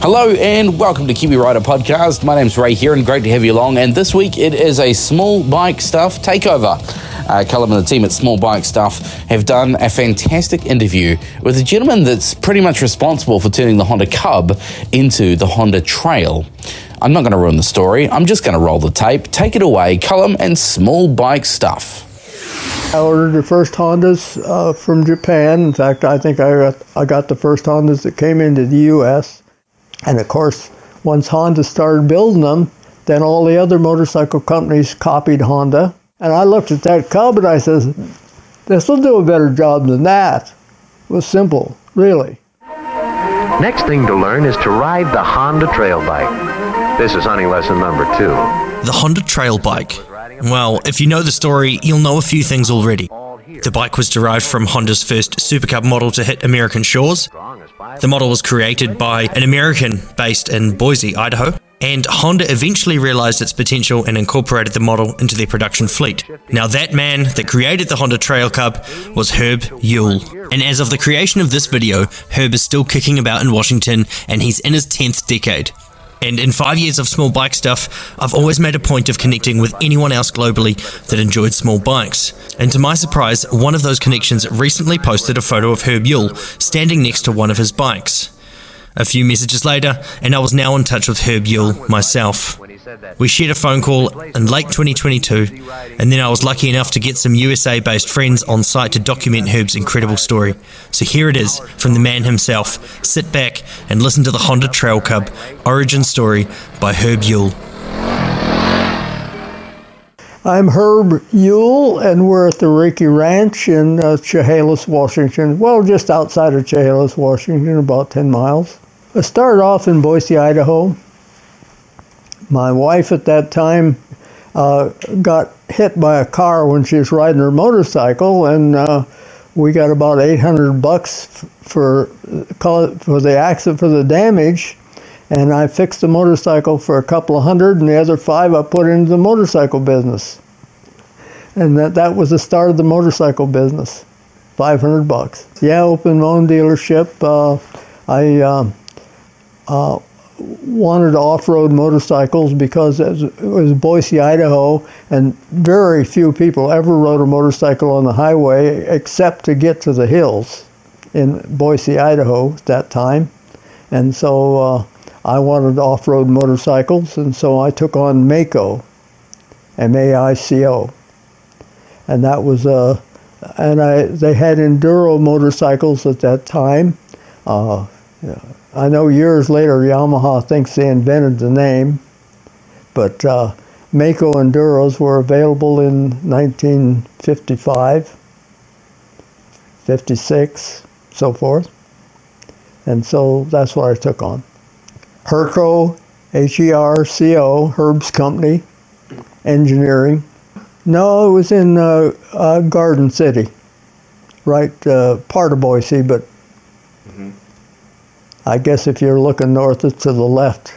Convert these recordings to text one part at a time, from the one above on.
Hello and welcome to Kiwi Rider Podcast. My name's Ray here and great to have you along. And this week it is a small bike stuff takeover. Uh, and the team at Small Bike Stuff have done a fantastic interview with a gentleman that's pretty much responsible for turning the Honda Cub into the Honda Trail. I'm not going to ruin the story. I'm just going to roll the tape. Take it away, Callum and Small Bike Stuff. I ordered the first Hondas uh, from Japan. In fact, I think I got, I got the first Hondas that came into the U.S. And of course, once Honda started building them, then all the other motorcycle companies copied Honda. And I looked at that Cub and I said, this will do a better job than that. It was simple, really. Next thing to learn is to ride the Honda Trail Bike. This is hunting lesson number two. The Honda Trail Bike. Well, if you know the story, you'll know a few things already. The bike was derived from Honda's first Super Cub model to hit American shores. The model was created by an American based in Boise, Idaho, and Honda eventually realized its potential and incorporated the model into their production fleet. Now, that man that created the Honda Trail Cub was Herb Yule. And as of the creation of this video, Herb is still kicking about in Washington and he's in his 10th decade. And in five years of small bike stuff, I've always made a point of connecting with anyone else globally that enjoyed small bikes. And to my surprise, one of those connections recently posted a photo of Herb Yule standing next to one of his bikes. A few messages later, and I was now in touch with Herb Yule myself. We shared a phone call in late 2022, and then I was lucky enough to get some USA based friends on site to document Herb's incredible story. So here it is from the man himself. Sit back and listen to the Honda Trail Cub origin story by Herb Yule. I'm Herb Yule, and we're at the Reiki Ranch in uh, Chehalis, Washington. Well, just outside of Chehalis, Washington, about 10 miles. I started off in Boise, Idaho. My wife at that time uh, got hit by a car when she was riding her motorcycle, and uh, we got about 800 bucks for for the accident for the damage. And I fixed the motorcycle for a couple of hundred, and the other five I put into the motorcycle business. And that, that was the start of the motorcycle business. 500 bucks. Yeah, opened my own dealership. Uh, I uh, uh, wanted off-road motorcycles because it was Boise, Idaho, and very few people ever rode a motorcycle on the highway except to get to the hills in Boise, Idaho at that time. And so uh, I wanted off-road motorcycles, and so I took on Maico, M-A-I-C-O, and that was a, uh, and I they had enduro motorcycles at that time. Uh, yeah. I know years later Yamaha thinks they invented the name, but uh, Maico Enduros were available in 1955, 56, so forth. And so that's what I took on. Herco, H-E-R-C-O, Herb's Company, Engineering. No, it was in uh, uh, Garden City, right uh, part of Boise, but mm-hmm. I guess if you're looking north, it's to the left.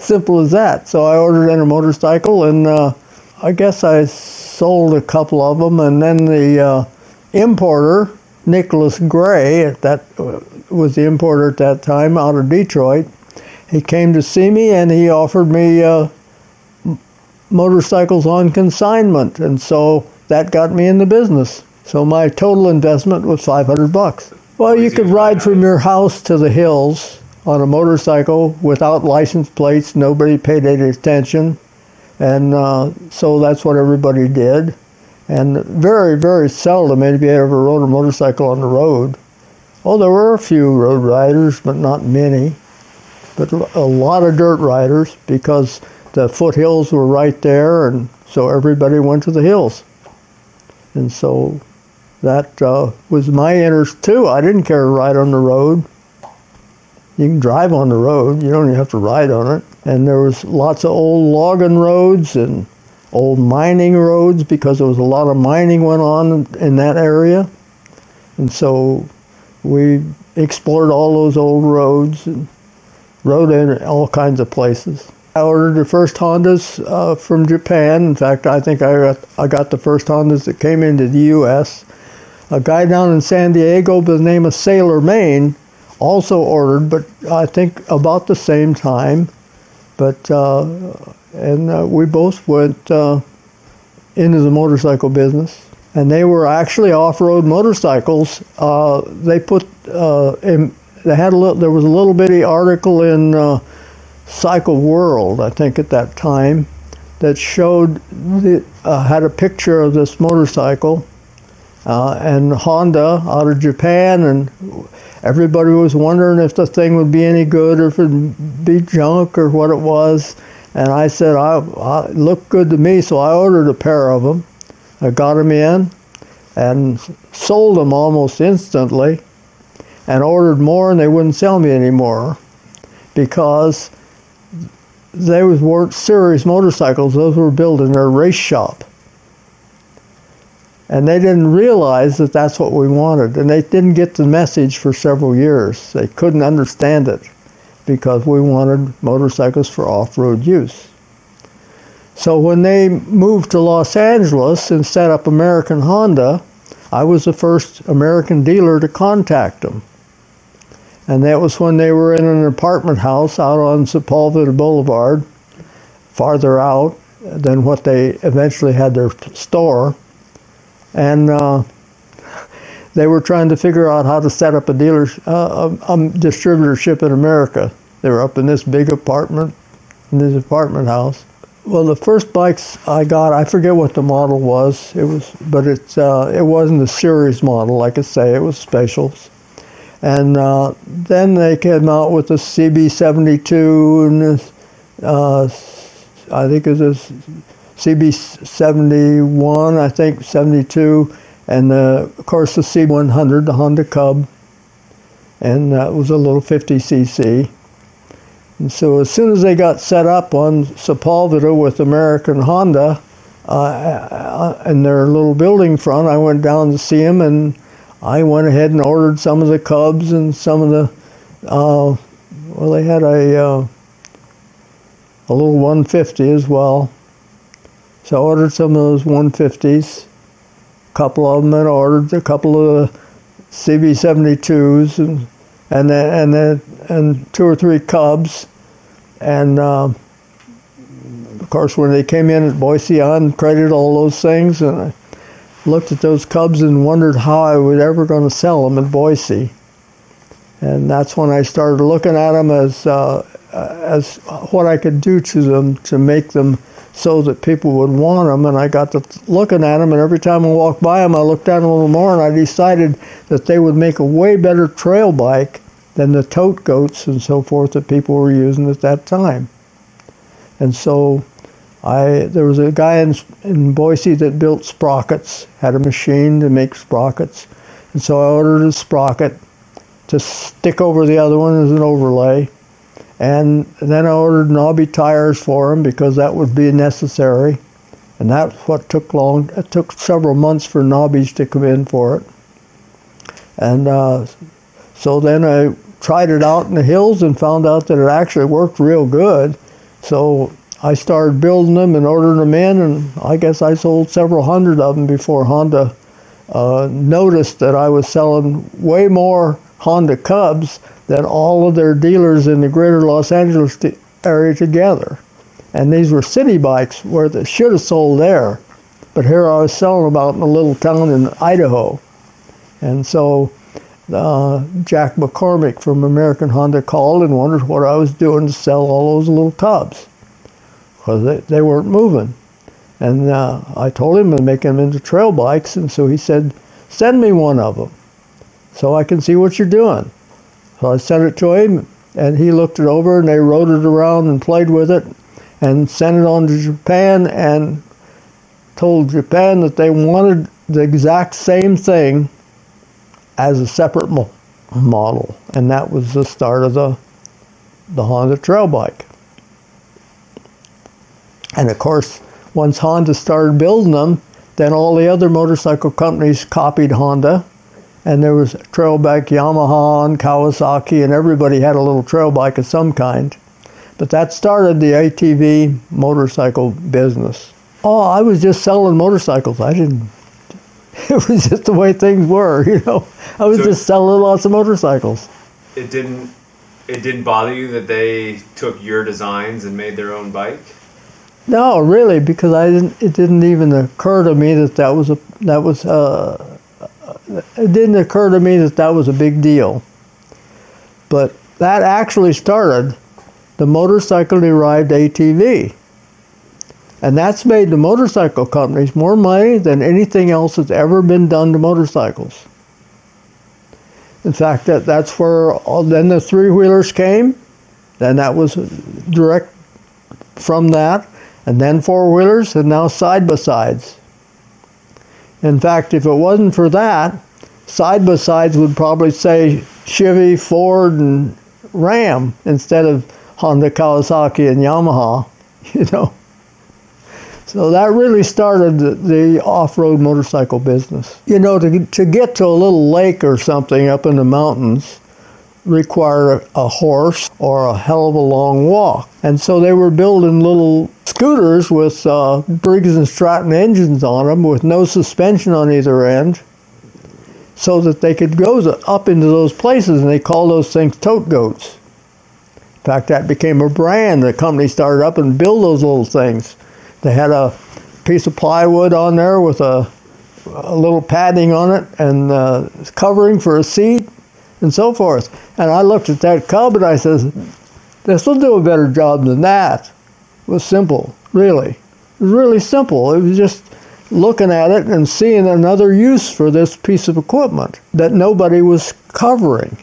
Simple as that. So I ordered in a motorcycle, and uh, I guess I sold a couple of them, and then the uh, importer, Nicholas Gray, that was the importer at that time out of Detroit. He came to see me, and he offered me uh, motorcycles on consignment, and so that got me in the business. So my total investment was 500 bucks. Well, you could ride from your house to the hills on a motorcycle without license plates. Nobody paid any attention. And uh, so that's what everybody did. And very, very seldom anybody ever rode a motorcycle on the road. Oh, there were a few road riders, but not many. But a lot of dirt riders because the foothills were right there, and so everybody went to the hills. And so that uh, was my interest too. I didn't care to ride on the road. You can drive on the road, you don't even have to ride on it. And there was lots of old logging roads and old mining roads because there was a lot of mining went on in that area. And so we explored all those old roads and rode in all kinds of places. I ordered the first Hondas uh, from Japan. In fact, I think I got, I got the first Hondas that came into the U.S a guy down in San Diego by the name of Sailor Main also ordered, but I think about the same time. But uh, and uh, we both went uh, into the motorcycle business, and they were actually off-road motorcycles. Uh, they put uh, in, they had a little, there was a little bitty article in uh, Cycle World, I think, at that time, that showed the, had a picture of this motorcycle. Uh, and Honda out of Japan, and everybody was wondering if the thing would be any good or if it'd be junk or what it was. And I said, I, I looked good to me, so I ordered a pair of them. I got them in and sold them almost instantly and ordered more and they wouldn't sell me anymore because they weren't serious motorcycles. Those were built in their race shop. And they didn't realize that that's what we wanted. And they didn't get the message for several years. They couldn't understand it because we wanted motorcycles for off road use. So when they moved to Los Angeles and set up American Honda, I was the first American dealer to contact them. And that was when they were in an apartment house out on Sepulveda Boulevard, farther out than what they eventually had their store and uh, they were trying to figure out how to set up a dealer, uh, a, a, distributorship in America. They were up in this big apartment, in this apartment house. Well, the first bikes I got, I forget what the model was. It was, but it's uh, it wasn't a series model, like I say. It was specials. And uh, then they came out with the CB72 and this, uh, I think it was CB71, I think 72, and the, of course the C100, the Honda Cub, and that was a little 50cc. And so as soon as they got set up on Sepulveda with American Honda uh, in their little building front, I went down to see them, and I went ahead and ordered some of the Cubs and some of the. Uh, well, they had a uh, a little 150 as well. So I ordered some of those 150s. A couple of them I ordered a couple of CB72s and and then, and then, and two or three Cubs. And uh, of course, when they came in at Boise, I uncrated all those things and I looked at those Cubs and wondered how I was ever going to sell them at Boise. And that's when I started looking at them as uh, as what I could do to them to make them so that people would want them. And I got to looking at them, and every time I walked by them, I looked at them a little more, and I decided that they would make a way better trail bike than the Tote Gotes and so forth that people were using at that time. And so I there was a guy in, in Boise that built sprockets, had a machine to make sprockets, and so I ordered a sprocket to stick over the other one as an overlay and then I ordered knobby tires for him because that would be necessary. And that's what took long. It took several months for knobbies to come in for it. And uh, so then I tried it out in the hills and found out that it actually worked real good. So I started building them and ordering them in, and I guess I sold several hundred of them before Honda uh, noticed that I was selling way more Honda Cubs than all of their dealers in the greater Los Angeles area together. And these were city bikes where they should have sold there. But here I was selling them out in a little town in Idaho. And so uh, Jack McCormick from American Honda called and wondered what I was doing to sell all those little Cubs because they, they weren't moving. And uh, I told him to make them into trail bikes, and so he said, Send me one of them so I can see what you're doing. So I sent it to him, and he looked it over, and they rode it around and played with it, and sent it on to Japan, and told Japan that they wanted the exact same thing as a separate mo- model, and that was the start of the the Honda trail bike. And of course, once Honda started building them, then all the other motorcycle companies copied Honda and there was trail bike Yamaha and Kawasaki, and everybody had a little trail bike of some kind. But that started the ATV motorcycle business. Oh, I was just selling motorcycles. I didn't. It was just the way things were, you know. I was so, just selling lots of motorcycles. it didn't it didn't bother you that they took your designs and made their own bike? No, really, because I didn't. It didn't even occur to me that that was a that was uh, it didn't occur to me that that was a big deal. But that actually started the motorcycle derived ATV. And that's made the motorcycle companies more money than anything else that's ever been done to motorcycles. In fact, that, that's where all, then the three wheelers came, then that was direct from that, and then four wheelers, and now side by sides. In fact, if it wasn't for that, side by sides would probably say Chevy, Ford, and Ram instead of Honda, Kawasaki, and Yamaha, you know. So that really started the, the off-road motorcycle business. You know, to, to get to a little lake or something up in the mountains required a, a horse or a hell of a long walk. And so they were building little scooters with uh, Briggs and Stratton engines on them with no suspension on either end so that they could go up into those places and they called those things Tote Gotes. In fact, that became a brand. The company started up and built those little things. They had a piece of plywood on there with a, a little padding on it and uh, covering for a seat and so forth. And I looked at that cub and I said, this will do a better job than that. It was simple, really. It was really simple. It was just looking at it and seeing another use for this piece of equipment that nobody was covering.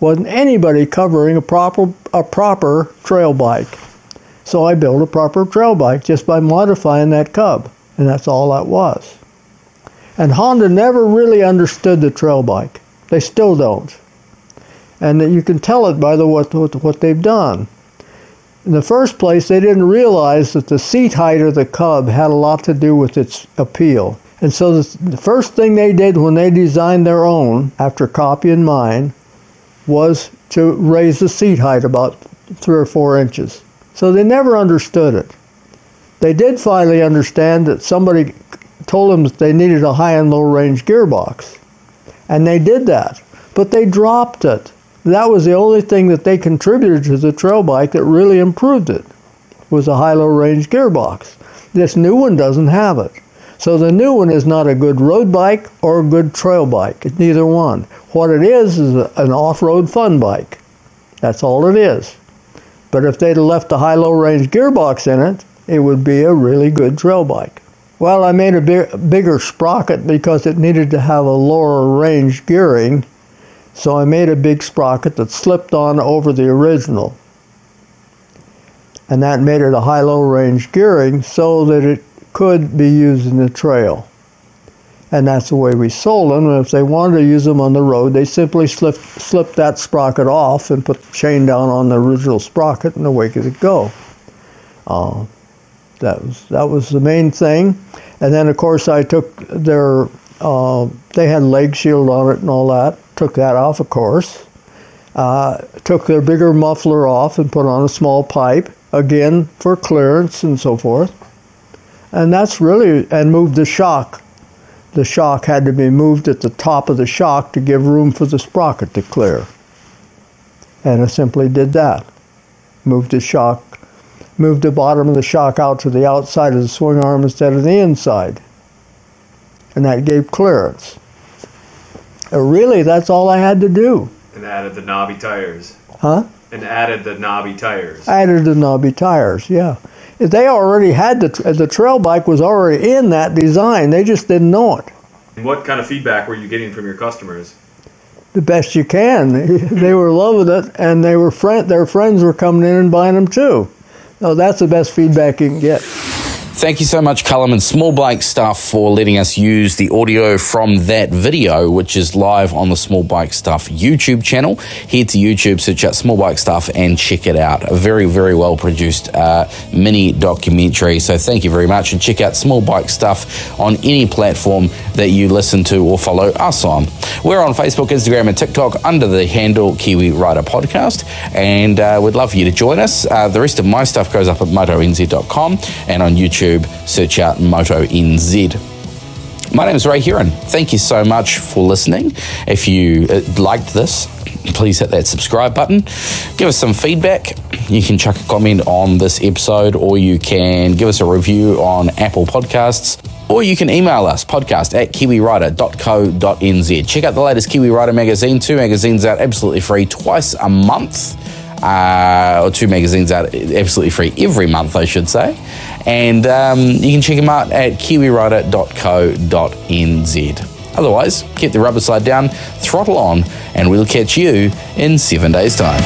Wasn't anybody covering a proper a proper trail bike. So I built a proper trail bike just by modifying that Cub, and that's all that was. And Honda never really understood the trail bike. They still don't. And that you can tell it by the what, what they've done. In the first place, they didn't realize that the seat height of the Cub had a lot to do with its appeal. And so the first thing they did when they designed their own, after copying mine, was to raise the seat height about three or four inches. So they never understood it. They did finally understand that somebody told them that they needed a high and low range gearbox. And they did that. But they dropped it. That was the only thing that they contributed to the trail bike that really improved it was a high low range gearbox. This new one doesn't have it. So the new one is not a good road bike or a good trail bike. Neither one. What it is is an off-road fun bike. That's all it is. But if they'd left the high-low range gearbox in it, it would be a really good trail bike. Well, I made a big, bigger sprocket because it needed to have a lower range gearing. So I made a big sprocket that slipped on over the original. And that made it a high-low range gearing so that it could be used in the trail. And that's the way we sold them. And if they wanted to use them on the road, they simply slipped, slip that sprocket off and put the chain down on the original sprocket, and away could it go. Uh, that was that was the main thing. And then, of course, I took their uh, they had leg shield on it and all that. Took that off, of course. Uh, took their bigger muffler off and put on a small pipe again for clearance and so forth and that's really and moved the shock. The shock had to be moved at the top of the shock to give room for the sprocket to clear. And I simply did that. Moved the shock, moved the bottom of the shock out to the outside of the swing arm instead of the inside. And that gave clearance. Uh, really, that's all I had to do. And added the knobby tires. Huh? And added the knobby tires. Added the knobby tires, yeah they already had the the trail bike was already in that design. They just didn't know it. What kind of feedback were you getting from your customers? The best you can. they were loving it, and they were friend. Their friends were coming in and buying them too. So that's the best feedback you can get. Thank you so much, Callum and Small Bike Stuff, for letting us use the audio from that video, which is live on the Small Bike Stuff YouTube channel. Head to YouTube, search out Small Bike Stuff, and check it out. A very, very well produced uh, mini documentary. So thank you very much, and check out Small Bike Stuff on any platform that you listen to or follow us on. We're on Facebook, Instagram, and TikTok under the handle Kiwi Rider Podcast, and uh, we'd love for you to join us. Uh, the rest of my stuff goes up at motonz.com and on YouTube YouTube, search out Moto NZ. My name is Ray Huron. Thank you so much for listening. If you uh, liked this, please hit that subscribe button. Give us some feedback. You can chuck a comment on this episode, or you can give us a review on Apple Podcasts, or you can email us podcast at kiwirider.co.nz. Check out the latest Kiwi Rider magazine. Two magazines out absolutely free twice a month. Uh, or two magazines out absolutely free every month, I should say. And um, you can check them out at kiwirider.co.nz. Otherwise, keep the rubber side down, throttle on, and we'll catch you in seven days' time.